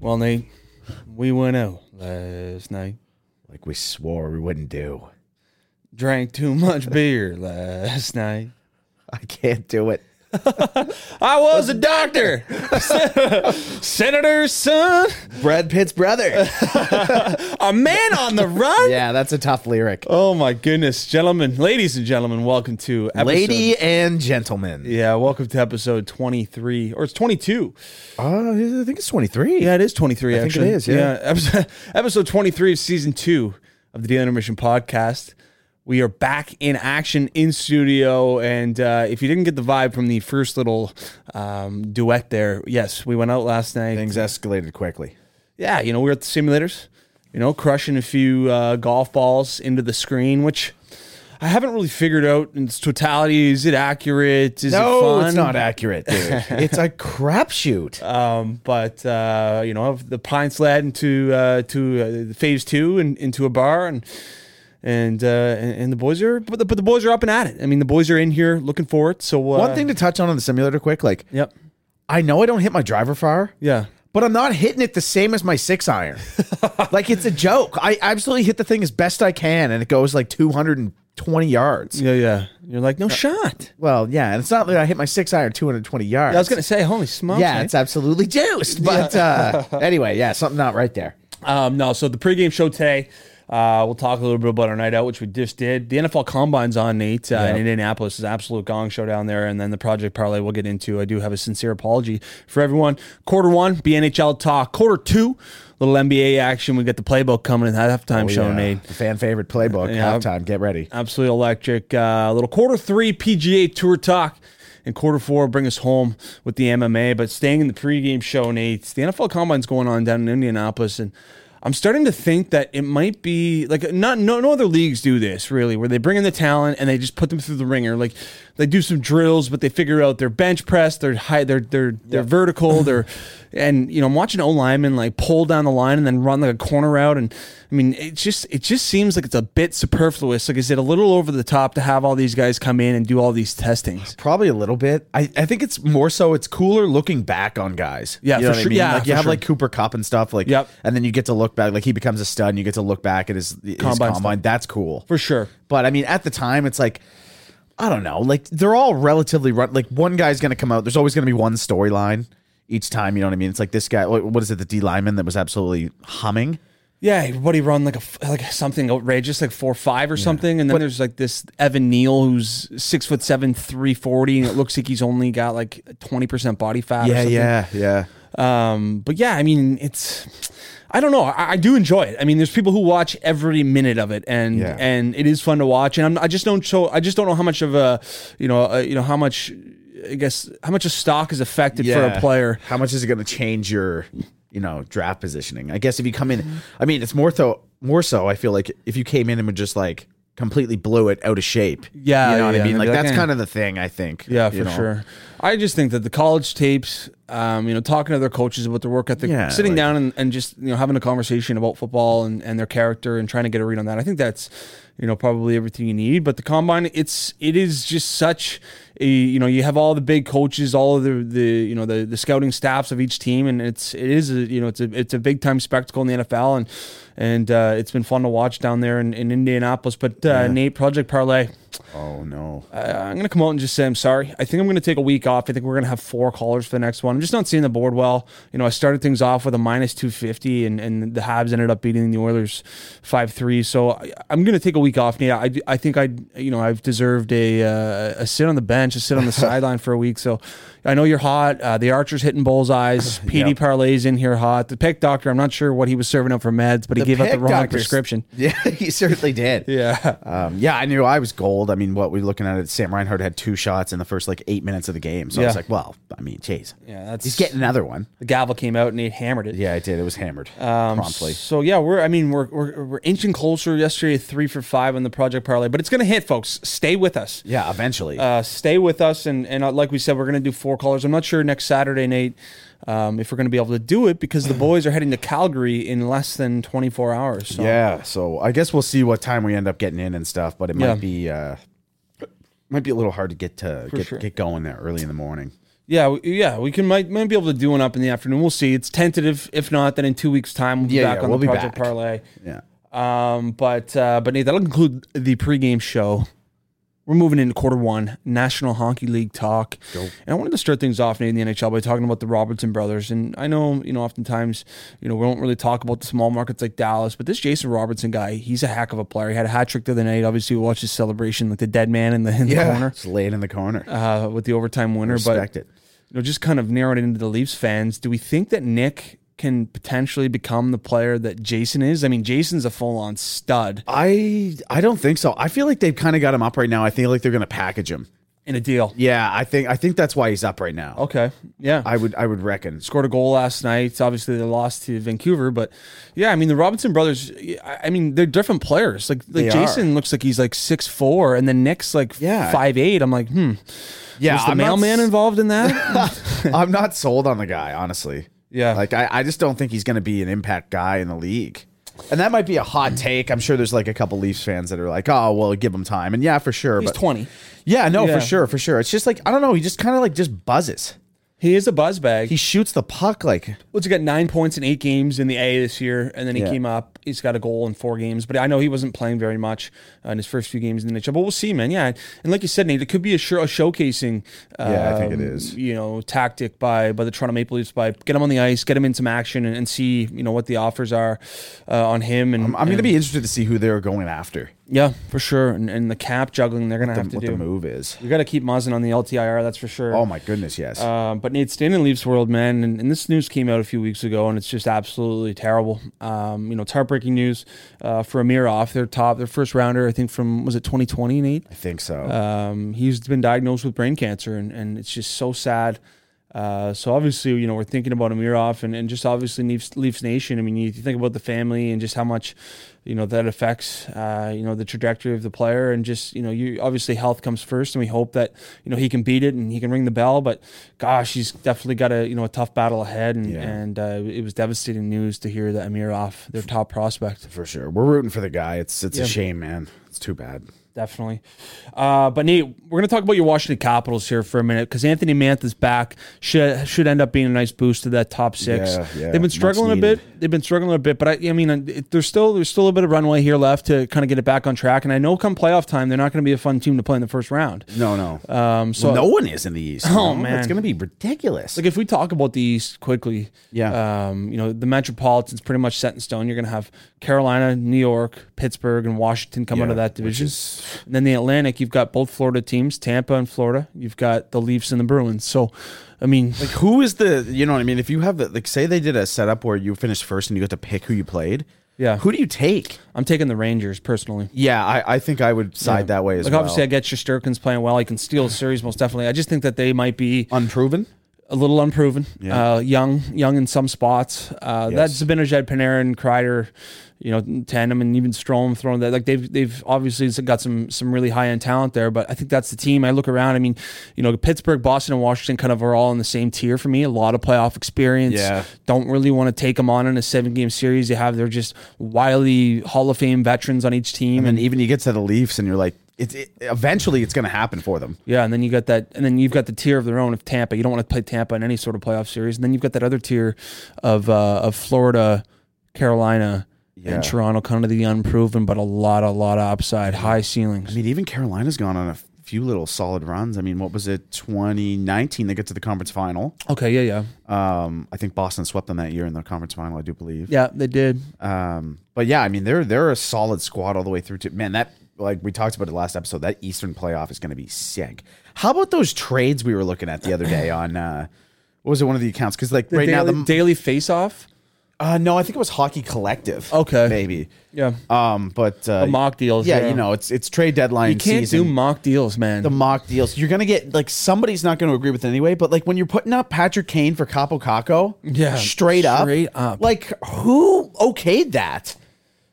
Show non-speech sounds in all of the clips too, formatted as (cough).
Well, Nate, we went out last night. Like we swore we wouldn't do. Drank too much beer last night. I can't do it. I was a doctor, (laughs) senator's son, Brad Pitt's brother. (laughs) a man on the run. yeah, that's a tough lyric. Oh my goodness, gentlemen, ladies and gentlemen, welcome to episode, Lady and gentlemen. Yeah, welcome to episode twenty-three, or it's twenty-two. Uh, I think it's 23. Yeah, it is twenty-three. I think it actually, is, yeah. (laughs) episode, episode twenty-three of season two of the Daily Intermission podcast. We are back in action in studio, and uh, if you didn't get the vibe from the first little um, duet there, yes, we went out last night. Things escalated quickly. yeah, you know, we were at the simulators, you know, crushing a few uh, golf balls into the screen, which I haven't really figured out in its totality. Is it accurate? Is it No, fun? it's not accurate, dude. (laughs) it's a crapshoot. Um, but uh, you know, the pints led into uh, to uh, phase two and into a bar, and and uh, and, the boys are, but the, but the boys are up and at it. I mean, the boys are in here looking for it. So uh, One thing to touch on on the simulator quick, like yep, I know I don't hit my driver far, yeah. but I'm not hitting it the same as my six iron. (laughs) like it's a joke. I absolutely hit the thing as best I can, and it goes like 220 yards. Yeah, yeah. You're like, no shot. Well, yeah, and it's not like I hit my six iron 220 yards. I was gonna say, holy smokes. yeah, man. it's absolutely juiced. But uh, anyway, yeah, something not right there. Um, no, so the pregame show today. Uh, we'll talk a little bit about our night out, which we just did. The NFL Combine's on, Nate, uh, in Indianapolis. is absolute gong show down there. And then the Project Parlay we'll get into. I do have a sincere apology for everyone. Quarter one, BNHL talk. Quarter two, little NBA action. We got the playbook coming in that halftime show, Oh, Yeah, Nate. The fan favorite playbook, Yeah. halftime. Get ready. Absolutely electric. Uh, a little quarter three PGA Tour talk. And quarter four, bring us home with the MMA. But staying in the pregame show, Nate, the NFL Combine's going on down in Indianapolis. And I'm starting to think that it might be like not no, no other leagues do this really, where they bring in the talent and they just put them through the ringer. Like they do some drills, but they figure out their bench press, their high, their their they're vertical, (laughs) they're and you know I'm watching O linemen like pull down the line and then run like a corner route, and I mean it just it just seems like it's a bit superfluous. Like is it a little over the top to have all these guys come in and do all these testings? Probably a little bit. I, I think it's more so it's cooler looking back on guys. Yeah, you know for sure. I mean? Yeah, like you have sure. like Cooper Kupp and stuff. Like, Yep. and then you get to look back. Like he becomes a stud, and you get to look back at his, his Combine combine. That's cool. For sure. But I mean, at the time, it's like I don't know. Like they're all relatively run. Like one guy's going to come out. There's always going to be one storyline each time. You know what I mean? It's like this guy. What is it? The D lineman that was absolutely humming. Yeah, everybody run like a like something outrageous, like four five or something, and then there's like this Evan Neal who's six foot seven, three forty, and it looks like he's only got like twenty percent body fat. or something. yeah. Yeah. Um, but yeah, I mean, it's I don't know. I, I do enjoy it. I mean, there's people who watch every minute of it, and Yeah. and it is fun to watch. And I'm, I just don't show. I just don't know how much of a you know uh, you know how much I guess how much a stock is affected for a player. How much is it going to change your, you know, draft positioning? I guess if you come in, I mean, it's more so. More so, I feel like if you came in and would just like completely blew it out of shape. Yeah, you know what yeah, I mean. Like that that's can- kind of the thing. I think. Yeah, you for know? sure. I just think that the college tapes, um, you know, talking to their coaches about their work ethic, Yeah, sitting like- down and, and just, you know, having a conversation about football and, and their character and trying to get a read on that. I think that's, you know, probably everything you need. But the combine, it's it is just such a, you know, you have all the big coaches, all of the, the you know, the, the scouting staffs of each team, and it's it is a, you know, it's a it's a big time spectacle in the NFL, and and uh, it's been fun to watch down there in, in Indianapolis. But uh, Nate, Project Parlay. Oh no. Uh, I'm going to come out and just say I'm sorry. I think I'm going to take a week off. I think we're going to have four callers for the next one. I'm just not seeing the board well. You know, I started things off with a minus 250, and, and the Habs ended up beating the Oilers 5 3. So I, I'm going to take a week off. Yeah, I, I think I, you know, I've deserved a, uh, a sit on the bench, a sit on the (laughs) sideline for a week. So, I know you're hot. Uh, the Archer's hitting bullseyes. (laughs) PD Yep. Parlay's in here hot. The pick doctor, I'm not sure what he was serving up for meds, but he gave up the wrong doctor's- prescription. (laughs) Yeah, he certainly did. Yeah. Um, yeah, I knew I was gold. I mean, what we're looking at it, Sam Reinhart had two shots in the first like eight minutes of the game. So I was like, well, I mean, jeez. Yeah, that's He's getting another one. the gavel came out and he hammered it. Yeah, I did. It was hammered Um, promptly. So yeah, we're I mean we're, we're we're inching closer. Yesterday, three for five on the Project Parlay, but it's gonna hit, folks. Stay with us. Yeah, eventually. Uh, stay with us, and and uh, like we said, we're gonna do four callers. I'm not sure next Saturday, Nate, um, if we're gonna be able to do it because the (clears throat) boys are heading to Calgary in less than 24 hours. So. yeah, so I guess we'll see what time we end up getting in and stuff. But it Yeah. might be uh, might be a little hard to get to get, sure. get going there early in the morning. Yeah, we- yeah, we can might, might be able to do one up in the afternoon. We'll see. It's tentative. If not, then in two weeks' time we'll be Yeah, back yeah, on we'll the Project back. Parlay. Yeah. Um, but uh, but Nate, that'll conclude the pregame show. We're moving into quarter one, National Hockey League talk. And I wanted to start things off, Nate, in the NHL by talking about the Robertson brothers. And I know, you know, oftentimes, you know, we don't really talk about the small markets like Dallas, but this Jason Robertson guy, he's a heck of a player. He had a hat trick the other night. Obviously, we watched his celebration, like the dead man in the, in the corner Just lay in the corner. uh, with the overtime winner. Respect but it. you know, just kind of narrowed into the Leafs fans. Do we think that Nick can potentially become the player that Jason is? I mean, Jason's a full on stud I I don't think so. I feel like they've kind of got him up right now. I feel like they're going to package him. in a deal. Yeah, I think I think that's why he's up right now. Okay. Yeah. I would I would reckon. Scored a goal last night. Obviously, they lost to Vancouver, but yeah, I mean the Robinson brothers. I mean they're different players. Like like They Jason looks like he's like six four, and then Nick's like Yeah. five eight. I'm like, hmm. Yeah, Was the I'm not mailman s- involved in that? (laughs) I'm not sold on the guy, honestly. Yeah. Like I, I just don't think he's going to be an impact guy in the league. And that might be a hot mm. take. I'm sure there's like a couple Leafs fans that are like, "Oh, well, give him time." And yeah, for sure. he's but twenty. yeah, no, Yeah. for sure, for sure. It's just like I don't know. He just kind of like just buzzes. He is a buzz bag. He shoots the puck like What's he got nine points in eight games in the A this year, and then he Yeah. came up. He's got a goal in four games, but I know he wasn't playing very much uh, in his first few games in the NHL. But we'll see, man. Yeah, and like you said, Nate, it could be a, show, a showcasing. Um, Yeah, I think it is. You know, tactic by by the Toronto Maple Leafs by get him on the ice, get him in some action, and, and see you know what the offers are uh, on him. And I'm going to be interested to see who they're going after. yeah for sure, and, and the cap juggling they're gonna The- have to what do. What the move is. We got to keep Muzzin on the LTIR, that's for sure. Oh my goodness, yes. Um, but Nate, staying in Leafs world, man, and, and this news came out a few weeks ago, and it's just absolutely terrible. Um, you know, it's heartbreaking news uh, for Amirov, their top, their first rounder, I think from was it 2020, Nate? I think so. Um, he's been diagnosed with brain cancer, and, and it's just so sad. Uh, so obviously, you know, we're thinking about Amirov and, and just obviously Leafs, Leafs Nation. I mean, you think about the family and just how much, you know, that affects, uh, you know, the trajectory of the player and just, you know, you obviously health comes first and we hope that, you know, he can beat it and he can ring the bell. But gosh, he's definitely got a, you know, a tough battle ahead. And, Yeah. and uh, it was devastating news to hear that Amirov, their top prospect, for sure. We're rooting for the guy. It's it's Yeah. a shame, man. It's too bad. Definitely. Uh, but Nate, we're going to talk about your Washington Capitals here for a minute because Anthony Mantha's back. Should should end up being a nice boost to that top six. Yeah, yeah, They've been struggling a bit. They've been struggling a bit, but I, I mean, it, there's still there's still a bit of runway here left to kind of get it back on track. And I know come playoff time, they're not going to be a fun team to play in the first round. No, no. Um, so no one is in the East. (laughs) Oh, no? man. it's going to be ridiculous. Like if we talk about the East quickly, Yeah. um, you know the Metropolitan's pretty much set in stone. You're going to have Carolina, New York, Pittsburgh, and Washington come out of that which division. is- And then the Atlantic, you've got both Florida teams, Tampa and Florida. You've got the Leafs and the Bruins. So, I mean, Like who is the you know what I mean? If you have the like say they did a setup where you finished first and you got to pick who you played, yeah, who do you take? I'm taking the Rangers personally. Yeah, I, I think I would side that way as Like well. obviously, I get Shesterkin's playing well. He can steal a series most definitely. I just think that they might be Unproven. a little unproven, Yeah. uh, young, young in some spots. Uh, Yes. That's Zibanejad, Panarin, Kreider, you know, tandem, and even Strome throwing that. Like they've they've obviously got some some really high end talent there. But I think that's the team. I look around. I mean, you know, Pittsburgh, Boston, and Washington kind of are all in the same tier for me. A lot of playoff experience. Yeah. Don't really want to take them on in a seven game series. They have they're just wily Hall of Fame veterans on each team, And then even you get to the Leafs and you're like, it, it eventually it's going to happen for them. Yeah, and then you got that, and then you've got the tier of their own of Tampa. You don't want to play Tampa in any sort of playoff series, and then you've got that other tier of uh, of Florida, Carolina, Yeah. and Toronto, kind of the unproven, but a lot, a lot of upside, high ceilings. I mean, even Carolina's gone on a few little solid runs. I mean, what was it? 2019 they get to the conference final. Okay, yeah, yeah, Um, I think Boston swept them that year in the conference final. I do believe. yeah, they did. Um, but yeah, I mean they're they're a solid squad all the way through. To man, that like we talked about it last episode, that Eastern playoff is going to be sick. How about those trades we were looking at the other day (laughs) on uh, what was it? One of the accounts because like right now the daily face off. Uh, no, I think it was Hockey Collective. Okay. maybe. Yeah. Um, but uh, The mock deals, Yeah, yeah. you know, it's it's trade deadline You can't season. do mock deals, man. the mock deals. You're gonna get like somebody's not gonna agree with it anyway. But like when you're putting up Patrick Kane for Kaapo Kakko, Yeah, straight up, straight up. Like who okayed that?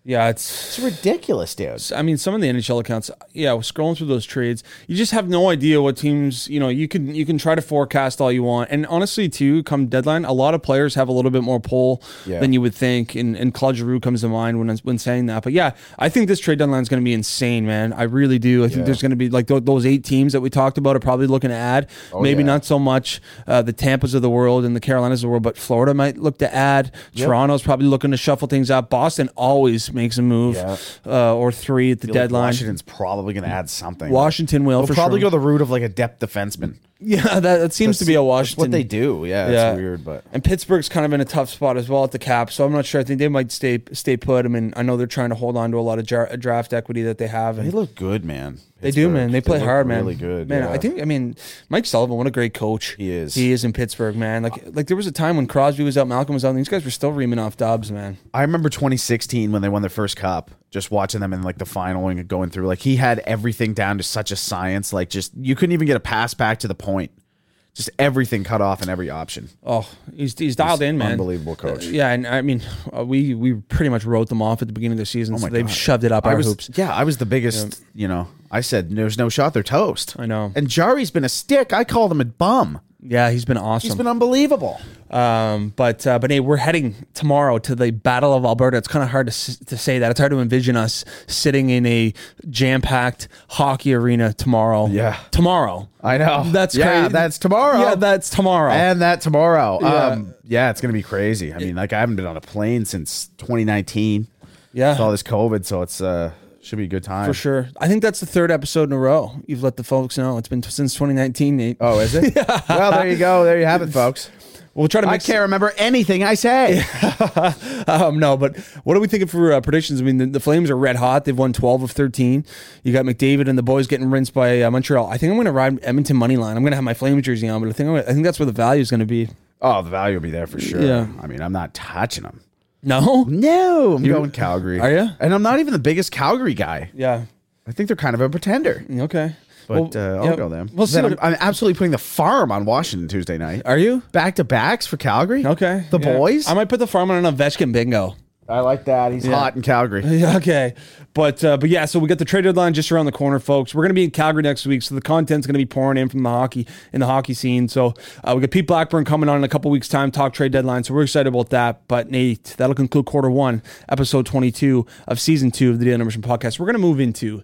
Yeah, it's It's ridiculous, dude. I mean, some of the NHL accounts, yeah, we're scrolling through those trades. You just have no idea what teams, you know, you can you can try to forecast all you want. And honestly, too, come deadline, a lot of players have a little bit more pull Yeah. than you would think. And, and Claude Giroux comes to mind when when saying that. But yeah, I think this trade deadline is going to be insane, man. I really do. I think Yeah. there's going to be like th- those eight teams that we talked about are probably looking to add. Maybe Oh, yeah. not so much uh, the Tampas of the world and the Carolinas of the world, but Florida might look to add. Toronto's probably looking to shuffle things out. Boston always makes a move Yeah. uh, or three at the feel like deadline. Washington's probably gonna add something. Washington will They'll for probably sure. go the route of like a depth defenseman. Yeah, (laughs) that, that seems to be a That's Washington. what they do. Yeah, Yeah. it's weird, but And Pittsburgh's kind of in a tough spot as well at the cap, so I'm not sure. I think they might stay stay put. I mean, I know they're trying to hold on to a lot of jar- uh, draft equity that they have, they look good, man. they do, man. They play look hard, man. Really good, man. yeah. I think. I mean, Mike Sullivan, what a great coach He is. He is in Pittsburgh, man. Like, like there was a time when Crosby was out, Malkin was out, and these guys were still reaming off Dobbs, man. I remember 2016 when they won their first cup. Just watching them in like the final and going through. Like he had everything down to such a science. Like just you couldn't even get a pass back to the point. Just everything cut off in every option. Oh, he's he's dialed in, man. unbelievable coach. Uh, yeah, and I mean, uh, we we pretty much wrote them off at the beginning of the season. so Oh my they've God. shoved it up I our was hoops. yeah, I was the biggest. You know, I said there's no shot. They're toast. I know. And Jarry's been a stick. I called him a bum. Yeah, he's been awesome. He's been unbelievable. Um, but uh, but hey, we're heading tomorrow to the Battle of Alberta. It's kind of hard to, to say that. It's hard to envision us sitting in a jam packed hockey arena tomorrow. Yeah. tomorrow. I know. That's yeah. crazy. That's tomorrow. Yeah, that's tomorrow. and that tomorrow. Yeah. Um, yeah, it's gonna be crazy. I mean, like I haven't been on a plane since 2019. yeah, With all this COVID, so it's uh should be a good time for sure. I think that's the third episode in a row. You've let the folks know it's been since 2019. Nate. Oh, is it? (laughs) Well, there you go. There you have it, folks. We'll try to I can't remember anything I say. (laughs) Um, no, but what are we thinking for uh, predictions? I mean, the, the Flames are red hot. They've won 12 of 13. You got McDavid and the boys getting rinsed by uh, Montreal. I think I'm going to ride Edmonton money line. I'm going to have my Flames jersey on, but I think I'm gonna, I think that's where the value is going to be. Oh, the value will be there for sure. Yeah. I mean, I'm not touching them. No. No, I'm going Calgary. Are ya? And I'm not even the biggest Calgary guy. Yeah. I think they're kind of a pretender. Okay. But Well, uh, I'll yeah, go them. We'll see. Then I'm, I'm absolutely putting the farm on Washington Tuesday night. are you Back to backs for Calgary. okay? The Yeah. boys. I might put the farm on an Ovechkin bingo. I like that. He's hot in Calgary. (laughs) Yeah, okay, but uh, but yeah, so we got the trade deadline just around the corner, folks. We're gonna be in Calgary next week, so the content's gonna be pouring in from the hockey in the hockey scene. So uh, we got Pete Blackburn coming on in a couple weeks' time, talk trade deadline. So we're excited about that. But Nate, that'll conclude quarter one, episode twenty-two of season two of the Daily Numbers podcast. We're gonna move into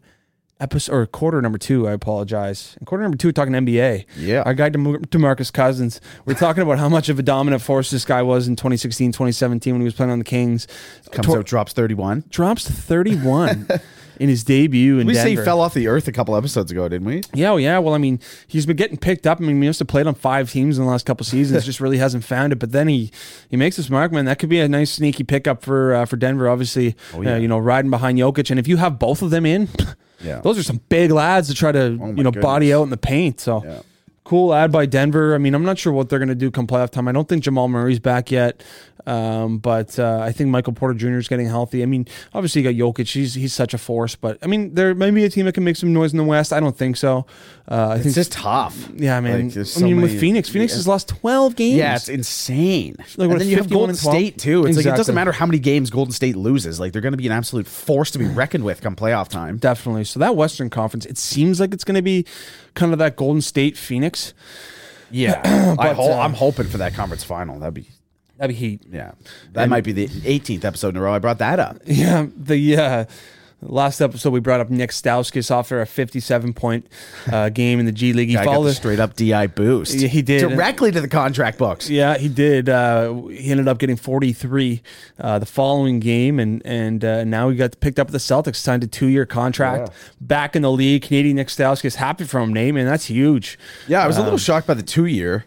episode or quarter number two. I apologize. In quarter number two, we're talking NBA. Yeah. our guy Dem- Demarcus Cousins. We're talking about how much of a dominant force this guy was in 2016, 2017 when he was playing on the Kings. Comes Tor- out, drops 31. drops 31 (laughs) in his debut in We say he fell off the earth a couple episodes ago, didn't we? Yeah, well, yeah. Well, I mean, he's been getting picked up. I mean, he must have played on five teams in the last couple seasons. (laughs) just really hasn't found it. But then he he makes this mark, man. That could be a nice sneaky pickup for uh, for Denver. Obviously, Oh, yeah. uh, you know, riding behind Jokic, and if you have both of them in, (laughs) Yeah. those are some big lads to try to Oh, you know body out in the paint. So. Yeah. Cool ad by Denver. I mean, I'm not sure what they're going to do come playoff time. I don't think Jamal Murray's back yet, um, but uh, I think Michael Porter Jr. is getting healthy. I mean, obviously you got Jokic. He's he's such a force, but I mean, there may be a team that can make some noise in the West. I don't think so. Uh, I think It's just tough. yeah, I mean, Like, there's I so mean, with Phoenix, Phoenix yeah. has lost 12 games. Yeah, it's insane. Like, and then you have Golden State too. It's like it doesn't matter how many games Golden State loses. Like they're going to be an absolute force to be reckoned with come playoff time. definitely. So that Western Conference, it seems like it's going to be kind of that Golden State Phoenix. Yeah, (clears throat) I But, ho- uh, I'm hoping for that conference final. That'd be That'd be heat. yeah. That might be the 18th episode in a row I brought that up. (laughs) Yeah, the uh, last episode we brought up Nick Stauskas after a 57 point uh, (laughs) game in the G League. He Guy got followed straight up DI boost. Yeah, he did. directly to the contract books. Yeah, he did. Uh, he ended up getting 43 uh, the following game, and and uh, now he got picked up at the Celtics, signed a two year contract, back in the league. Canadian Nick Stauskas, happy for him, name, and that's huge. Yeah, I was a little shocked by the two year.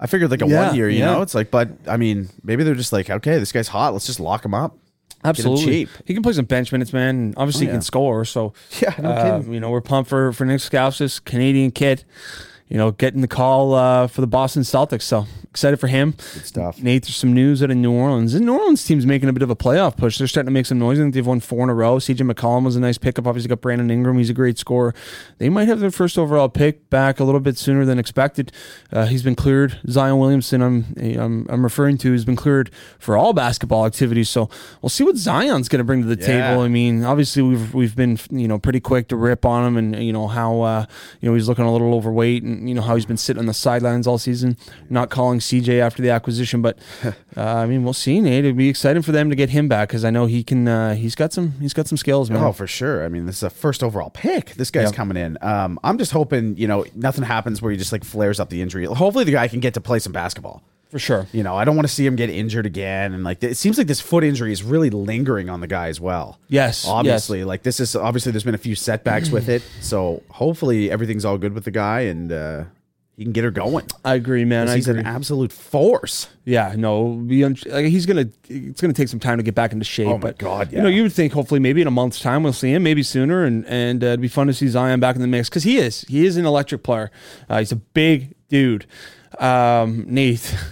I figured like a Yeah, one year. You yeah. know, it's like, but I mean, maybe they're just like, okay, this guy's hot. Let's just lock him up. Absolutely, cheap. he can play some bench minutes, man. And obviously, he yeah. can score. So (laughs) Yeah, no uh, kidding. you know, we're pumped for for Nick Stauskas, Canadian kid. You know, getting the call uh, for the Boston Celtics. So excited for him. Good stuff. Nate, there's some news out of New Orleans. The New Orleans team's making a bit of a playoff push. They're starting to make some noise. I think they've won four in a row. CJ McCollum was a nice pickup. Obviously, got Brandon Ingram. He's a great scorer. They might have their first overall pick back a little bit sooner than expected. Uh, he's been cleared. Zion Williamson, I'm, I'm I'm referring to, has been cleared for all basketball activities. So we'll see what Zion's going to bring to the Yeah. table. I mean, obviously we've we've been you know pretty quick to rip on him, and you know how uh, you know he's looking a little overweight, and you know how he's been sitting on the sidelines all season, not calling CJ after the acquisition. But (laughs) uh, I mean, we'll see, Nate. It'd be exciting for them to get him back because I know he can. Uh, he's got some. He's got some skills, man. Oh, for sure. I mean, this is a first overall pick. This guy's Yep. coming in. Um, I'm just hoping, you know, nothing happens where he just like flares up the injury. Hopefully, the guy can get to play some basketball. For sure. You know, I don't want to see him get injured again. And like, it seems like this foot injury is really lingering on the guy as well. Yes, Obviously, like this is obviously there's been a few setbacks with it. (clears throat) So hopefully everything's all good with the guy and uh, he can get her going. I agree, man. I He's agree. an absolute force. Yeah, no, like he's gonna. It's gonna take some time to get back into shape. Oh my but God, You know, you would think hopefully maybe in a month's time we'll see him, maybe sooner, and and uh, it'd be fun to see Zion back in the mix because he is. He is an electric player. Uh, he's a big dude. Um, Nate. (laughs)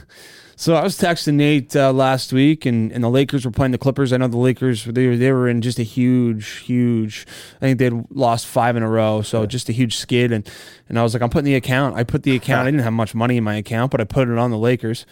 So I was texting Nate uh, last week, and, and the Lakers were playing the Clippers. I know the Lakers they were they were in just a huge, huge. I think they'd lost five in a row, so just a huge skid. And and I was like, I'm putting the account. I put the account. I (laughs) didn't have much money in my account, but I put it on the Lakers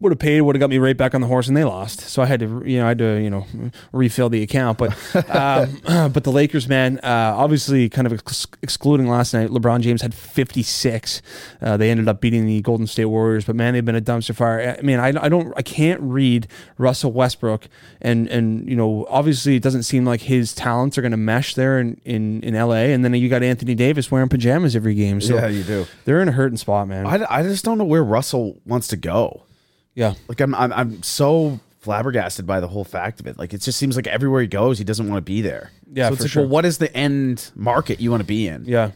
would have paid, would have got me right back on the horse, and they lost. So I had to, you know, I had to, you know, refill the account. But, (laughs) um, (clears throat) but the Lakers, man, uh, obviously, kind of ex- excluding last night, LeBron James had 56. Uh, they ended up beating the Golden State Warriors, but man, they've been a dumpster fire. I mean, I, I don't, I can't read Russell Westbrook, and and you know, obviously, it doesn't seem like his talents are going to mesh there in, in in LA. And then you got Anthony Davis wearing pajamas every game. So Yeah, you do. They're in a hurting spot, man. I, I just don't know where Russell wants to go. Yeah. Like I'm, I'm I'm so flabbergasted by the whole fact of it. Like it just seems like everywhere he goes, he doesn't want to be there. Yeah, so it's for like, sure. well, what is the end market you want to be in? Yeah,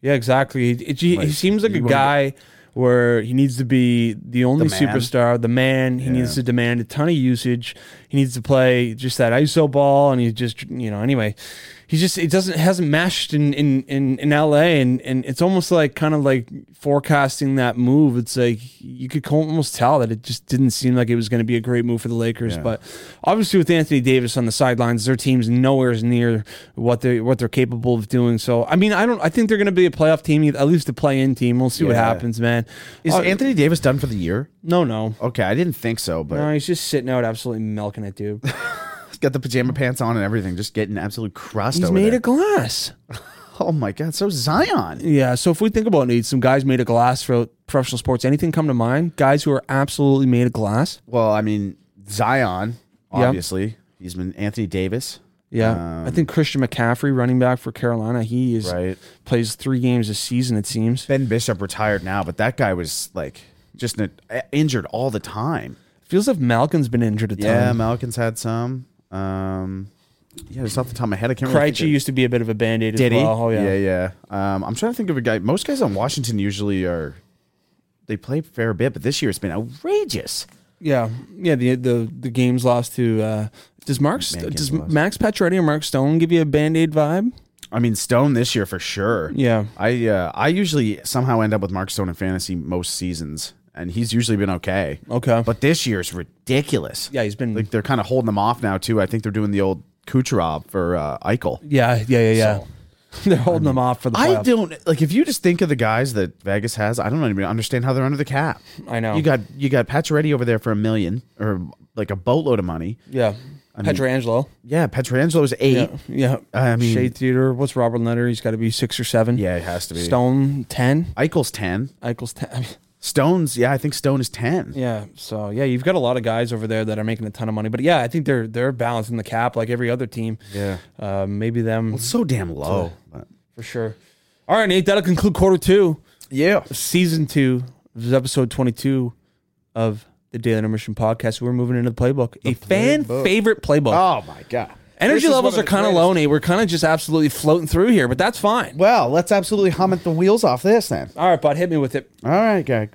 yeah, exactly. It, it- he, he seems like a guy where he needs to be the only The superstar, the man. He needs to demand a ton of usage. He needs to play just that ISO ball, and he just you know anyway. He just it doesn't hasn't meshed in in in, in LA, and and it's almost like kind of like forecasting that move. It's like you could almost tell that it just didn't seem like it was going to be a great move for the Lakers. Yeah. But obviously, with Anthony Davis on the sidelines, their team's nowhere as near what they what they're capable of doing. So I mean, I don't. I think they're going to be a playoff team, at least a play-in team. We'll see what happens, man. Is Uh, Anthony Davis done for the year? no, no, Okay, I didn't think so, but no. He's just sitting out, absolutely milking it, dude. (laughs) got the pajama pants on and everything, just getting absolute crust He's over made there. of glass. (laughs) oh my god, so Zion. Yeah. So if we think about it, some guys made of glass for professional sports. Anything come to mind? Guys who are absolutely made of glass. Well, I mean Zion, obviously. He's been Anthony Davis. Yeah, I um, think Christian McCaffrey, running back for Carolina, he is Right. plays three games a season. It seems. Ben Bishop retired now, but that guy was like just an, uh, injured all the time. Feels like Malkin's been injured a ton. Yeah, Malkin's had some. Um, yeah, just off the top of my head, I can't. Really Krejci think of- used to be a bit of a band aid as Did he? well. Oh yeah. yeah, yeah. Um, I'm trying to think of a guy. Most guys on Washington usually are. They play a fair bit, but this year it's been outrageous. Yeah, yeah. The the the games lost to. Uh, does Mark Man does games lost. Max Pacioretty or Mark Stone give you a band aid vibe? I mean, Stone this year for sure. Yeah, I uh, I usually somehow end up with Mark Stone in fantasy most seasons, and he's usually been okay. Okay. but this year's ridiculous. yeah. He's been like they're kind of holding them off now too. I think they're doing the old Kucherov for uh, Eichel. yeah, yeah, yeah, yeah. So- (laughs) They're holding them off for the. I don't like if you just think of the guys that Vegas has. I don't even understand how they're under the cap. I know. You got you got Pacioretty over there for a million or like a boatload of money. Yeah. mean- Pietrangelo. Yeah, Pietrangelo's eight. Yeah. Yeah. I mean- Shea Theodore. What's Robin Lehner? He's got to be six or seven. Yeah, it has to be. Stone ten. Eichel's ten. Eichel's ten. I mean, Stone's yeah, I think Stone is ten. yeah. So yeah, you've got a lot of guys over there that are making a ton of money. But yeah, I think they're they're balancing the cap like every other team. Yeah. Uh, maybe them It's so damn low. but- for sure. All right, Nate. That'll conclude quarter two. yeah. season two, this is episode 22 of the Daily Intermission podcast. We're moving into the playbook, a fan favorite playbook. Oh my god. Energy levels are kind of Nate. We're kind of just absolutely floating through here, but that's fine. Well, let's absolutely hum it the wheels off this then. All right, bud, hit me with it. All right, Greg.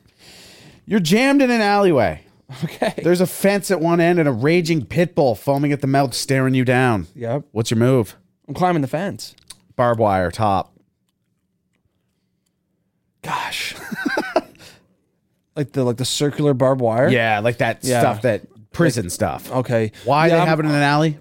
You're jammed in an alleyway Okay. There's a fence at one end and a raging pit bull foaming at the mouth, staring you down. Yep. What's your move? I'm climbing the fence. Barbed wire top. Gosh. (laughs) like the like the circular barbed wire. Yeah, like that Yeah. stuff that prison stuff. Okay. Why Yeah, they I'm- have it in an alley?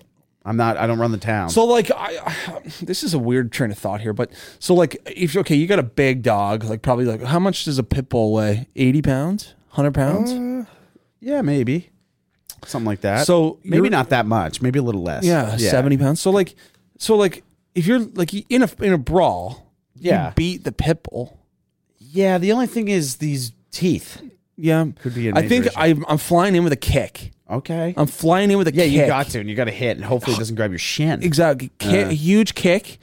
I'm not. I don't run the town. So like I, this is a weird train of thought here, but so like if okay, you got a big dog, like probably like how much does a pit bull weigh? Eighty pounds, hundred pounds? Uh, yeah, maybe something like that. So maybe not that much. Maybe a little less. yeah, seventy pounds. So like, so like if you're like in a in a brawl, Yeah. you beat the pit bull. Yeah. The only thing is these teeth. Yeah, Could be I think issue. I'm, I'm flying in with a kick. Okay. I'm flying in with a yeah, kick. you got to, and you got to hit, and hopefully it (sighs) doesn't grab your shin. Exactly. Ki- a huge kick.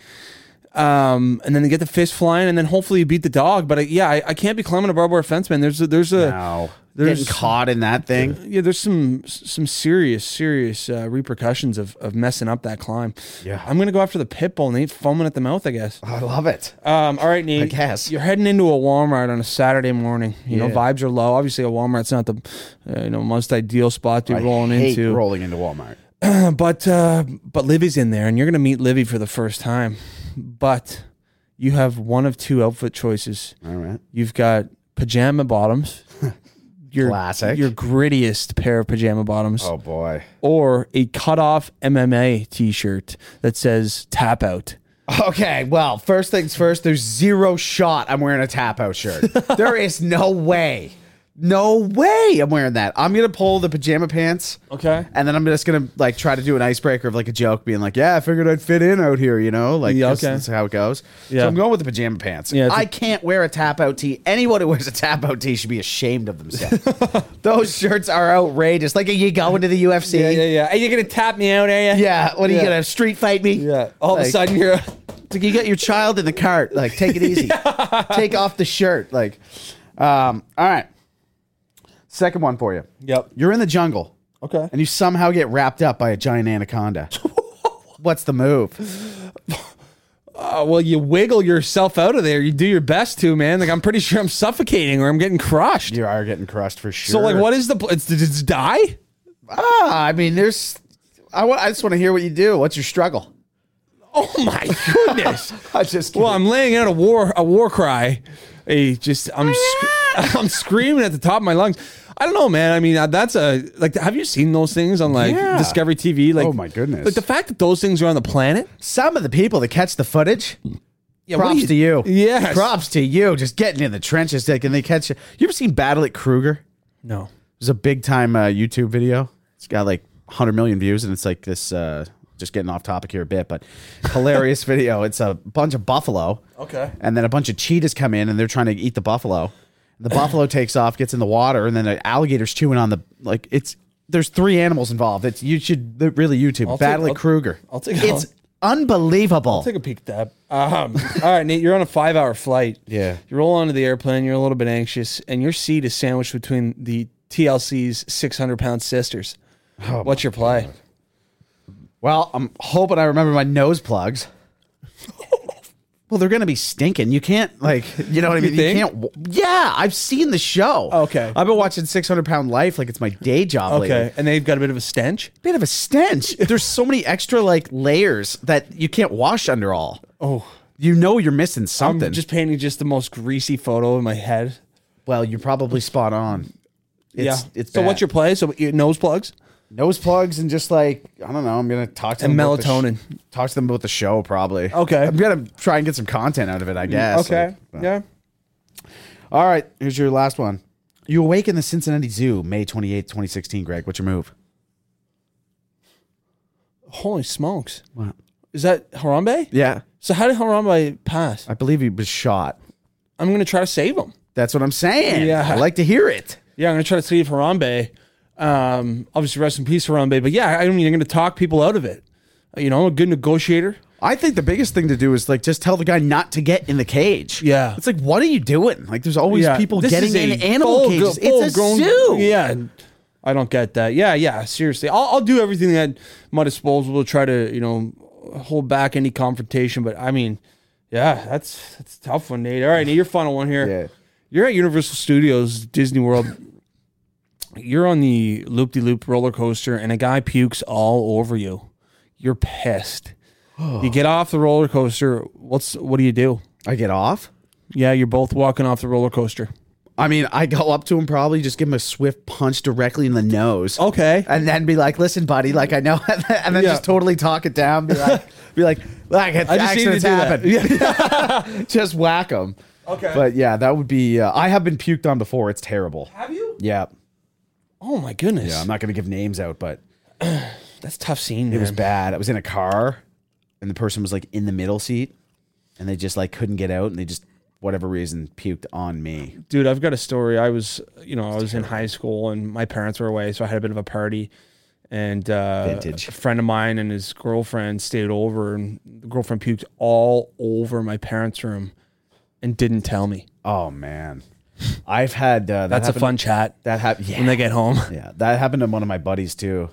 Um, and then they get the fist flying, and then hopefully you beat the dog. But uh, yeah, I, I can't be climbing a barbed wire fence, man. There's a, there's a No. There's- Getting caught in that thing. yeah, there's some some serious serious uh, repercussions of, of messing up that climb. Yeah. I'm gonna go after the pit bull, Nate, foaming at the mouth, I guess. I love it. Um, all right, Nate. I guess. you're heading into a Walmart on a Saturday morning. You know, vibes are low. Obviously, a Walmart's not the uh, you know most ideal spot to I be rolling hate into. rolling into Walmart. (clears throat) but uh, but Livy's in there, and you're gonna meet Livy for the first time. But you have one of two outfit choices. All right. You've got pajama bottoms, (laughs) your Classic. your grittiest pair of pajama bottoms, Oh boy. or a cut off MMA T-shirt that says "Tap Out." Okay, well, first things first, there's zero shot I'm wearing a tap out shirt. (laughs) there is no way. No way I'm wearing that. I'm gonna pull the pajama pants. Okay. And then I'm just gonna like try to do an icebreaker of like a joke, being like, "Yeah, I figured I'd fit in out here," you know, like Yeah, okay. this is how it goes. Yeah. So I'm going with the pajama pants. Yeah, I can't wear a tap out tee. Anyone who wears a tap out tee should be ashamed of themselves. (laughs) Those shirts are outrageous. Like, are you going to the UFC? Yeah, yeah, yeah. Are you gonna tap me out? Are you? Yeah, What are you gonna street fight me? Yeah. All of a sudden, you're. Like you got your child in the cart. Like, take it easy. (laughs) take off the shirt. Like, um, all right. Second one for you. Yep. You're in the jungle Okay. and you somehow get wrapped up by a giant anaconda. (laughs) What's the move? Uh, well, you wiggle yourself out of there. You do your best to, man. Like I'm pretty sure I'm suffocating or I'm getting crushed. You are getting crushed for sure. So, like, what is the? pl- It's, it's die. Ah, I mean, there's. I wa- I just want to hear what you do. What's your struggle? Oh my goodness. (laughs) I just. well, I'm laying out a war a war cry. A just I'm sc- (laughs) I'm screaming at the top of my lungs. I don't know, man. I mean, uh, that's a like. Have you seen those things on like Yeah. Discovery TV? Like, Oh, my goodness. Like the fact that those things are on the planet. some of the people that catch the footage. Yeah, what props do to you. Yes. Props to you. Just getting in the trenches, like, and they catch you. You ever seen Battle at Kruger? No. There's a big time uh, YouTube video. It's got like 100 million views, and it's like this. Uh, just getting off topic here a bit, but hilarious (laughs) video. It's a bunch of buffalo. Okay. And then a bunch of cheetahs come in, and they're trying to eat the buffalo. The buffalo (coughs) takes off, gets in the water, and then the alligator's chewing on the like. It's there's three animals involved. It's you should really YouTube I'll take- Battle I'll- Kruger. I'll take- It's unbelievable. Take a peek at that. Um, all right, Nate, you're on a five hour flight. (laughs) Yeah. You roll onto the airplane, you're a little bit anxious, and your seat is sandwiched between the TLC's 600 pound sisters. Oh What's your play? Well, I'm hoping I remember my nose plugs. (laughs) well, they're gonna be stinking. You can't like, you know what I (laughs) You mean. think? can't. w- Yeah, I've seen the show. Oh, okay. I've been watching 600 Pound Life like it's my day job. Okay. lately. And they've got a bit of a stench. bit of a stench. (laughs) There's so many extra like layers that you can't wash under all. Oh. You know you're missing something. I'm just painting just the most greasy photo in my head. well, you're probably spot on. It's, yeah. It's so, bad. what's your play? So, your nose plugs nose plugs and just like I don't know. I'm gonna talk to and them about the sh- melatonin. talk to them about the show probably. Okay. I'm gonna try and get some content out of it. I guess. okay. Like, but- yeah. All right, here's your last one. You awake in the Cincinnati Zoo, May 28th, 2016, Greg. What's your move? Holy smokes. What? Is that Harambe? Yeah. So, how did Harambe pass? I believe he was shot. I'm going to try to save him. That's what I'm saying. Yeah. I like to hear it. Yeah, I'm gonna try to save Harambe. Um, obviously, rest in peace, Harambe. But yeah, I mean, I'm gonna talk people out of it. You know, I'm a good negotiator. I think the biggest thing to do is like just tell the guy not to get in the cage. Yeah. It's like, what are you doing? Like, there's always Yeah, people this getting in animal full- cages. full it's a grown- zoo. Yeah, I don't get that. Yeah, yeah. Seriously, I'll, I'll do everything at my disposal to try to you know hold back any confrontation. But I mean, yeah, that's that's a tough one, Nate. All right, Nate, your final one here. Yeah. You're at Universal Studios, Disney World. You're on the loop de loop roller coaster and a guy pukes all over you. You're pissed. (gasps) you get off the roller coaster. What's what do you do? I get off. Yeah, you're both walking off the roller coaster. I mean, I go up to him, probably just give him a swift punch directly in the nose. Okay. And then be like, "Listen, buddy, like I know," (laughs) and then Yeah. just totally talk it down. Be like, "Be like, like (laughs) I just need to accidents do that. happen." (laughs) just whack him. Okay. But yeah, that would be. Uh, I have been puked on before. It's terrible. Have you? Yeah, Oh my goodness. yeah. I'm not going to give names out, but (clears throat) That's a tough scene. it was man. bad. I was in a car, and the person was like in the middle seat, and they just like couldn't get out, and they just whatever reason puked on me. Dude, I've got a story. I was, you know, I was in high school and my parents were away, so I had a bit of a party. And uh, Vintage. a friend of mine and his girlfriend stayed over, and the girlfriend puked all over my parents' room and didn't tell me. Oh man, I've had uh, that That's a happened- fun chat That happened. Yeah. when they get home. (laughs) Yeah, that happened to one of my buddies too.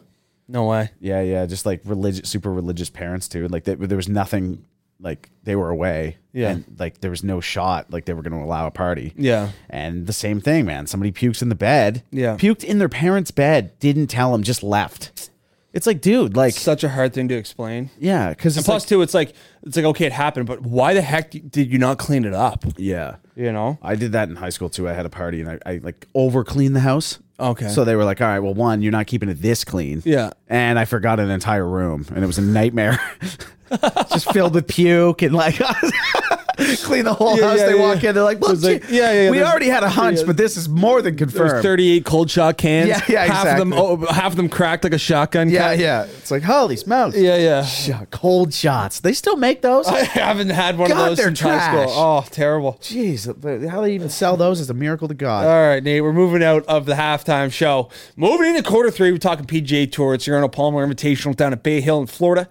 No way. Yeah, yeah, just like religious, super religious parents too. Like they, there was nothing, like they were away. Yeah. and like there was no shot, like they were going to allow a party. Yeah. and the same thing, man. Somebody pukes in the bed. Yeah. puked in their parents' bed. Didn't tell them, just left. It's like, dude, like, Such a hard thing to explain. yeah, because And plus, too, it's like it's like okay, it happened, but why the heck did you not clean it up? yeah. You know? I did that in high school too. I had a party and I, I like over cleaned the house. Okay. So they were like, all right, well, one, you're not keeping it this clean. Yeah. And I forgot an entire room and it was a nightmare. (laughs) Just filled with puke and like (laughs) (laughs) clean the whole Yeah, house. yeah, they walk in, they're like, look, like- yeah, yeah, we already had a hunch, but this is more than There's confirmed. 38 cold shot cans. Yeah, yeah, half of them, exactly. oh, half of them cracked like a shotgun. yeah, yeah. It's like, holy smokes. yeah, yeah. Shot- Cold shots. They still make those? I haven't had one God, of those they're high school. trash. Oh, terrible. Jeez, how they even sell those is a miracle to God. All right, Nate, we're moving out of the halftime show. Moving into quarter three, we're talking PGA Tour. It's your Arnold Palmer Invitational down at Bay Hill in Florida.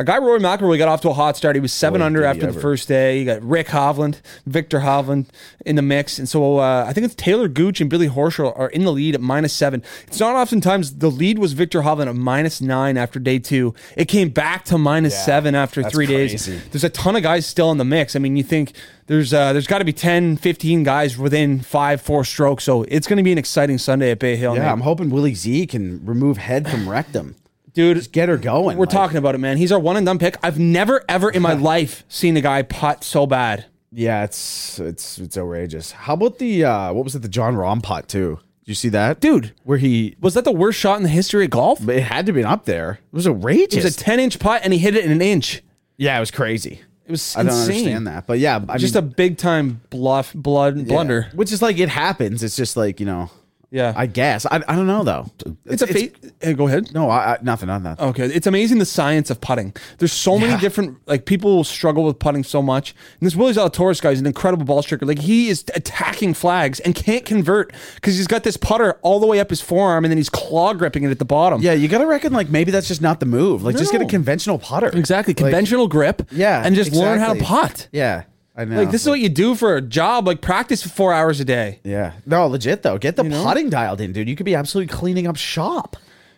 Our guy Rory McIlroy got off to a hot start. He was seven Boy, under after the first day. You got Rick Hovland, Viktor Hovland in the mix, and so uh, I think it's Talor Gooch and Billy Horschel are in the lead at minus seven. It's not oftentimes the lead was Viktor Hovland at minus nine after day two. It came back to minus Yeah, seven after three days. There's a ton of guys still in the mix. I mean, you think there's uh, there's got to be 10, 15 guys within five, four strokes. So it's going to be an exciting Sunday at Bay Hill. Yeah, Nate. I'm hoping Willie Z can remove head from rectum. Dude. Just get her going. we're like- talking about it, man. He's our one and done pick. I've never ever in my (laughs) life seen a guy putt so bad. Yeah, it's it's it's outrageous. How about the uh what was it? The Jon Rahm putt too. Did you see that, Dude. Where he, Was that the worst shot in the history of golf? it had to be up there. It was outrageous. It was a 10 inch putt and he hit it in an inch. yeah, it was crazy. It was I don't insane. understand that, but yeah, I Just mean, a big time bluff, blood, yeah. blunder. which is like it happens. It's just like you know, Yeah. I guess I, I don't know though. it's a fate. Hey, go ahead. No, I, I nothing on that. Okay, it's amazing the science of putting. There's so many Yeah. different like people struggle with putting so much. And this Willie Zalatoris guy is an incredible ball striker. Like he is attacking flags and can't convert because he's got this putter all the way up his forearm and then he's claw gripping it at the bottom. Yeah, you gotta reckon like maybe that's just not the move. Like just get a No. conventional putter. exactly. Like, Conventional grip. yeah, and just learn how to exactly. putt. Yeah, I know. Like this is what you do for a job. Like practice for four hours a day. Yeah, no, legit though. Get the know? putting dialed in, dude. You could be absolutely cleaning up shop.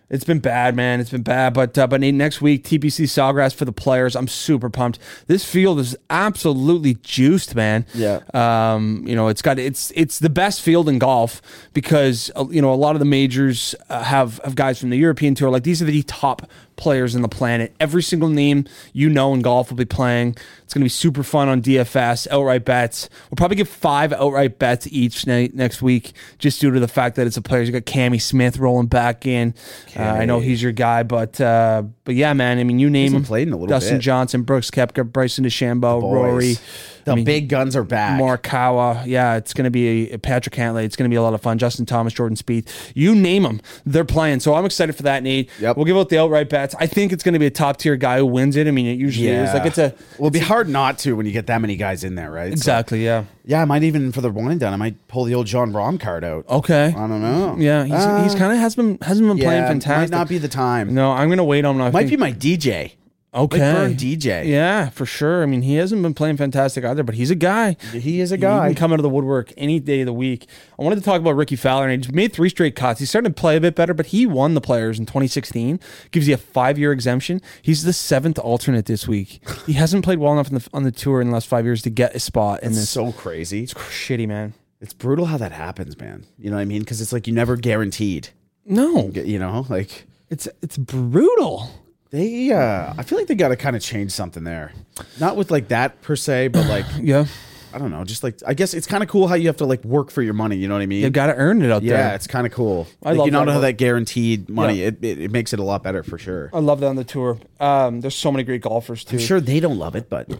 It's been bad, man. It's been bad. But uh, but Nate, next week, TPC Sawgrass for the players. I'm super pumped. This field is absolutely juiced, man. Yeah. Um, you know, it's got it's it's the best field in golf because uh, you know a lot of the majors uh, have have guys from the European tour. Like these are the top players in the planet. Every single name you know in golf will be playing. It's going to be super fun on DFS. Outright bets. We'll probably get five outright bets each night next week, just due to the fact that it's a players. You got Cammy Smith rolling back in. Uh, I know he's your guy, but uh, but yeah, man. I mean, you name him. played in a little Dustin bit. Johnson, Brooks Koepka, Bryson DeChambeau, Rory. The I mean, big guns are back. Morikawa. Yeah, it's going to be a, Patrick Cantlay. It's going to be a lot of fun. Justin Thomas, Jordan Spieth. You name them, they're playing. So I'm excited for that, Nate. Yep. We'll give out the outright bets. I think it's going to be a top tier guy who wins it. I mean, it usually is. Like it's a Well, it'd be hard not to when you get that many guys in there, right? So- exactly. Yeah. yeah, I might even for the one and done, I might pull the old Jon Rahm card out. Okay. I don't know. Yeah, he's, Uh, he's kind of has been hasn't been playing fantastic. Might not be the time. no, I'm gonna wait on. I Might think- be my DJ. Okay. Like burn DJ. Yeah, for sure. I mean, he hasn't been playing fantastic either, but he's a guy. He is a guy. He can come out of the woodwork any day of the week. I wanted to talk about Rickie Fowler, and he's made three straight cuts. He's starting to play a bit better, but he won the Players in 2016. Gives you a five-year exemption. He's the seventh alternate this week. He hasn't played well enough the, on the tour in the last five years to get a spot in It's so crazy. It's shitty, man. It's brutal how that happens, man. You know what I mean? Because it's like you never guaranteed. No, You know, like it's it's brutal. They. uh I feel like they got to kind of change something there. Not with like that per se, but like (clears throat) Yeah, I don't know. Just like I guess it's kind of cool how you have to like work for your money. You know what I mean? you got to earn it out there. yeah, there. it's kind of cool. I like, love you don't that have that guaranteed money. Yeah. It, it it makes it a lot better for sure. I love that on the tour. Um, there's so many great golfers too. I'm sure they don't love it, but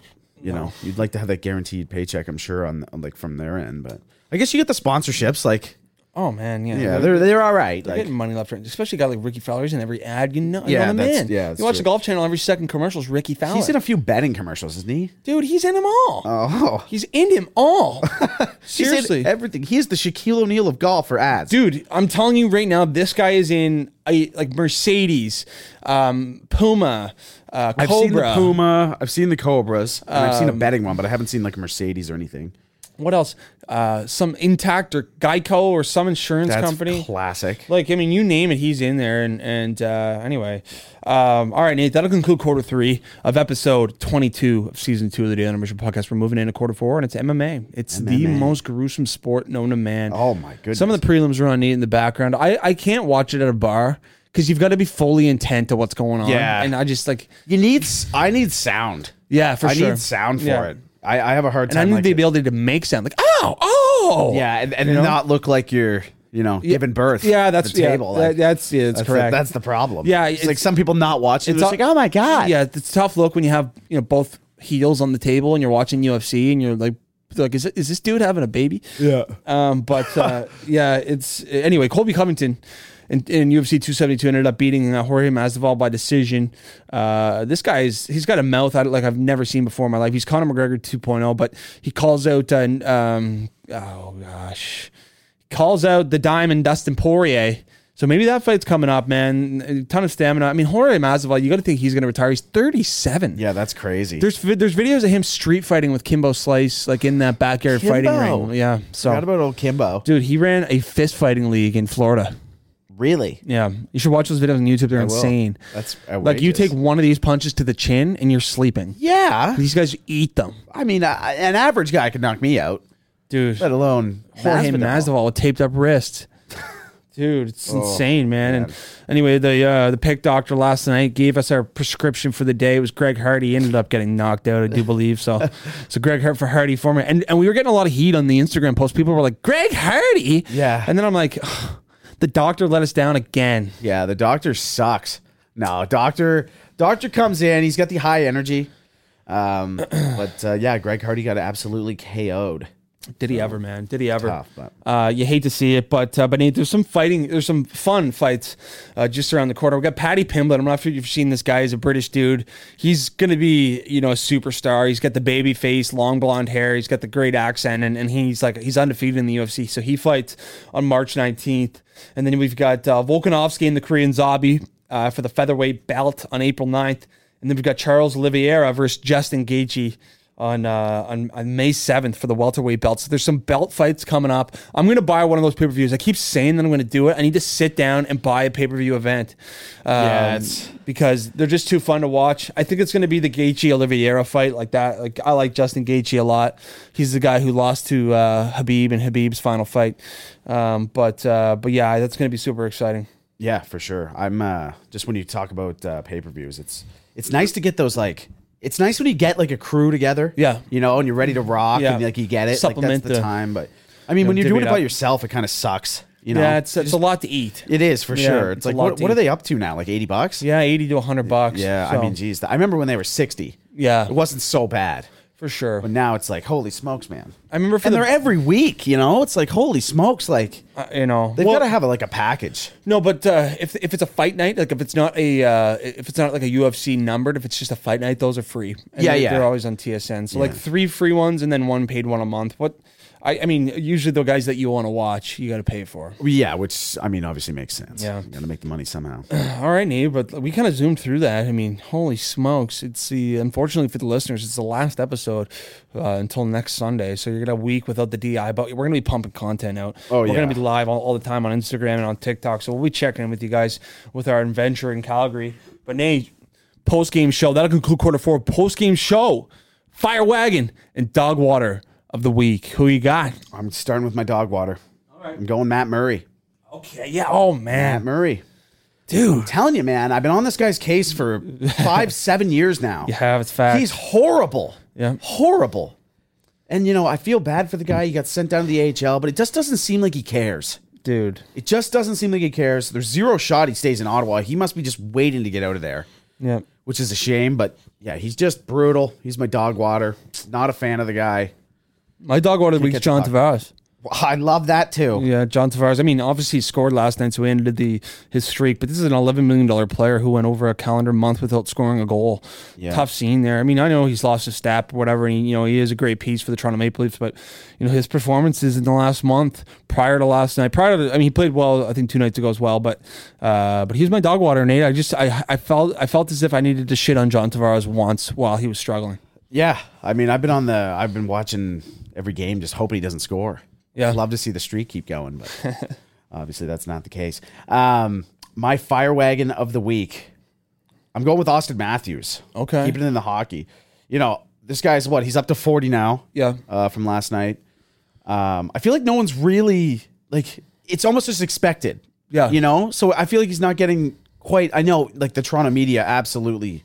you know, you'd like to have that guaranteed paycheck. I'm sure on, on like from their end, but I guess you get the sponsorships. Like, Oh man, yeah, yeah, they're they're all right. They're Like, getting money left, right. Especially a guy like Rickie Fowler's in every ad. You know, you Yeah, know the that's- man. yeah, that's you watch true. the Golf Channel. Every second commercial is Rickie Fowler. he's in a few betting commercials, isn't he? Dude, he's in them all. Oh, (laughs) He's in them all. (laughs) He's in Seriously, everything. He's the Shaquille O'Neal of golf for ads. dude. I'm telling you right now, this guy is in like Mercedes, um, Puma, uh, Cobra. I've seen the Puma. I've seen the Cobras. And I've seen Um, a betting one, but I haven't seen like a Mercedes or anything. What else? Uh, some Intact or Geico or some insurance That's company. classic. Like, I mean, you name it, he's in there. And and uh, anyway, um, all right, Nate, that'll conclude quarter three of episode 22 of season two of the Daily Mission podcast. We're moving into quarter four, and it's MMA. It's the most gruesome sport known to man. Oh my goodness. Some of the prelims are on Nate in the background. I, I can't watch it at a bar because you've got to be fully intent to what's going on. Yeah. And I just like, you need. I need sound. yeah, for I sure. I need sound for Yeah. it. I, I have a hard And I time. need like the it. ability to make sound like, oh, oh. Yeah, and, and You know? not look like you're, you know, giving birth. Yeah, at that's the yeah, table. that- Like, that's yeah, that's, that's the, correct. that's the problem. Yeah, it's, it's- like some people not watching. It's, all- like, oh my god. Yeah, it's a tough look when you have you know both heels on the table and you're watching UFC and you're like like is it, is this dude having a baby? yeah. Um, but uh, (laughs) yeah, it's anyway. Colby Covington in, in UFC 272 ended up beating uh, Jorge Masvidal by decision. Uh, this guy is he's got a mouth out like I've never seen before in my life. He's Conor McGregor 2.0, but he calls out uh, um, oh gosh, he calls out the Diamond Dustin Poirier. So maybe that fight's coming up, man. A ton of stamina. I mean, Jorge Masvidal, you got to think he's going to retire. He's 37. Yeah, that's crazy. There's vi- there's videos of him street fighting with Kimbo Slice, like in that backyard fighting ring. Yeah. So Forgot about old Kimbo. Dude, he ran a fist fighting league in Florida. Really? Yeah, you should watch those videos on YouTube. They're I will. insane. That's Like you outrageous. take one of these punches to the chin and you're sleeping. Yeah. These guys eat them, I mean, uh, an average guy could knock me out, dude. let alone Jorge Masvidal. Masvidal with taped up wrist. (laughs) Dude, it's Oh, insane, man. And anyway, the uh, the pick doctor last night gave us our prescription for the day. It was Greg Hardy. He ended up getting knocked out, I do believe. So, (laughs) so Greg Hart for Hardy for me. And and we were getting a lot of heat on the Instagram post. People were like, Greg Hardy. Yeah. And then I'm like, the doctor let us down again. Yeah, the doctor sucks. No, doctor doctor comes in. He's got the high energy. Um, (clears throat) but uh, yeah, Greg Hardy got absolutely KO'd. Did he ever, man? Did he ever? Tough, Uh, you hate to see it, but uh, but Nate, there's some fighting. There's some fun fights uh, just around the corner. We got Paddy Pimblett. I'm not sure if you've seen this guy. He's a British dude. He's gonna be you know a superstar. He's got the baby face, long blonde hair. He's got the great accent, and, and he's like he's undefeated in the UFC. So he fights on March 19th, and then we've got uh, Volkanovski and the Korean Zombie uh, for the featherweight belt on April 9th, and then we've got Charles Oliveira versus Justin Gaethje on, uh, on on May 7th for the welterweight belt. So there's some belt fights coming up. I'm going to buy one of those pay-per-views. I keep saying that I'm going to do it. I need to sit down and buy a pay-per-view event. Um, Yeah, because they're just too fun to watch. I think it's going to be the Gaethje Oliveira fight like that. Like I like Justin Gaethje a lot. He's the guy who lost to uh, Khabib in Khabib's final fight. Um, but uh, but yeah, that's going to be super exciting. Yeah, for sure. I'm uh, just when you talk about uh, pay per views, it's it's nice to get those like. It's nice when you get like a crew together. Yeah. you know, and you're ready to rock, Yeah. and like you get it. Supplement like, that's the, the- time. But I mean, when know, you're doing it by up. yourself, it kind of sucks. You know, yeah, it's it's a lot to eat. it is for Yeah, sure. It's, it's like what, what are they up to now? Like eighty bucks? Yeah, eighty to hundred bucks. Yeah, I mean, geez, I remember when they were sixty. yeah, It wasn't so bad, for sure. but now it's like holy smokes, man. I remember for And the they're every week. You know, it's like holy smokes, like uh, you know they've well, got to have a, like a package. No, but uh, if if it's a fight night, like if it's not a uh, if it's not like a UFC numbered, if it's just a fight night, those are free. And Yeah, they, yeah. They're always on TSN. So like three free ones and then one paid one a month. What I, I mean, usually the guys that you want to watch, you got to pay for. Yeah, which I mean, obviously makes sense. Yeah. you got to make the money somehow. (clears throat) All right, Nate, but we kind of zoomed through that. I mean, holy smokes! It's the unfortunately for the listeners, it's the last episode uh, until next Sunday. So you're gonna have a week without the DI, but we're gonna be pumping content out. Oh, we're yeah. gonna be live all, all the time on Instagram and on TikTok. So we'll be checking in with you guys with our adventure in Calgary. But Nate, post game show that'll conclude quarter four. Post game show, Fire Wagon and Dog Water of the week. Who you got? I'm starting with my dog water. All right. I'm going Matt Murray. Okay, yeah. Oh man. Matt man, Murray. dude. I'm telling you, man, I've been on this guy's case for (laughs) five, seven years now. You have it's fact. He's horrible. Yeah. Horrible. And, you know, I feel bad for the guy. He got sent down to the AHL, but it just doesn't seem like he cares. dude. It just doesn't seem like he cares. There's zero shot he stays in Ottawa. He must be just waiting to get out of there, Yeah. which is a shame. But yeah, he's just brutal. He's my dog water. Not a fan of the guy. My dog water of the week's get John. Tavares. I love that too. Yeah, John Tavares. I mean, obviously he scored last night, so he ended the his streak. But this is an eleven million dollar player who went over a calendar month without scoring a goal. Yeah. Tough scene there. I mean, I know he's lost his step or whatever, and he, you know he is a great piece for the Toronto Maple Leafs. But you know his performances in the last month, prior to last night, prior to I mean he played well. I think two nights ago as well. But uh, but he was my dog water, Nate. I just I I felt I felt as if I needed to shit on John Tavares once while he was struggling. Yeah, I mean, I've been on the, I've been watching every game, just hoping he doesn't score. Yeah. I'd love to see the streak keep going, but (laughs) obviously that's not the case. Um, my fire wagon of the week, I'm going with Auston Matthews. Okay. keeping it in the hockey. You know, this guy's what? He's up to 40 now. Yeah. uh, from last night. Um, I feel like no one's really like. It's almost just expected. Yeah. you know. So I feel like he's not getting quite. I know, like the Toronto media, absolutely.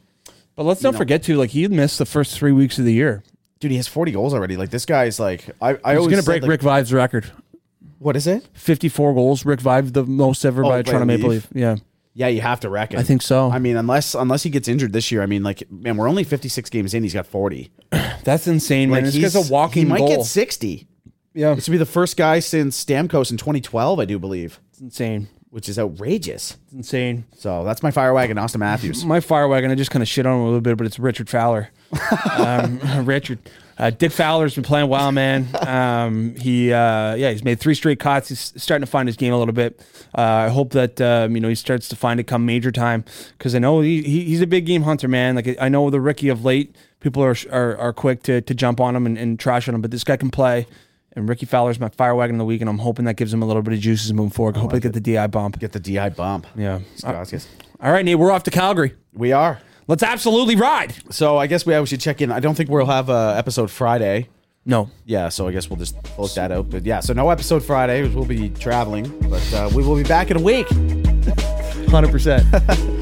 But let's not forget too, like he missed the first three weeks of the year. Dude, he has 40 goals already. Like this guy's like I. I He's always going to said, break like, Rick Vaive's record. What is it? 54 goals. Rick Vaive, the most ever Oh, by a by Toronto Maple Leaf? Leaf. Yeah. Yeah, you have to reckon. I think so. I mean, unless unless he gets injured this year, I mean, like, man, we're only 56 games in. He's got 40. (clears throat) That's insane, Like, man. This he's guy's a walking He might goal. get 60. yeah. This would be the first guy since Stamkos in 2012, I do believe, It's insane. Which is outrageous. It's insane. So that's my fire wagon, Auston Matthews. My fire wagon, I just kind of shit on him a little bit, but it's Richard Fowler. (laughs) um, (laughs) Richard. Uh, Dick Fowler's been playing well, man. Um, he, uh, yeah, he's made three straight cuts. He's starting to find his game a little bit. Uh, I hope that um, you know he starts to find it come major time because I know he, he he's a big game hunter, man. Like I know the Rickie of late, people are are, are quick to, to jump on him and, and trash on him, but this guy can play. And Rickie Fowler's my fire wagon of the week, and I'm hoping that gives him a little bit of juices moving forward. I hope I get the DI bump. Get the DI bump. Yeah. Skoskis. All right, Nate, we're off to Calgary. We are. Let's absolutely ride. So I guess we, we should check in. I don't think we'll have a episode Friday. No, Yeah, so I guess we'll just close that out. But yeah, so no episode Friday. We'll be traveling, but uh, we will be back in a week. hundred percent. (laughs)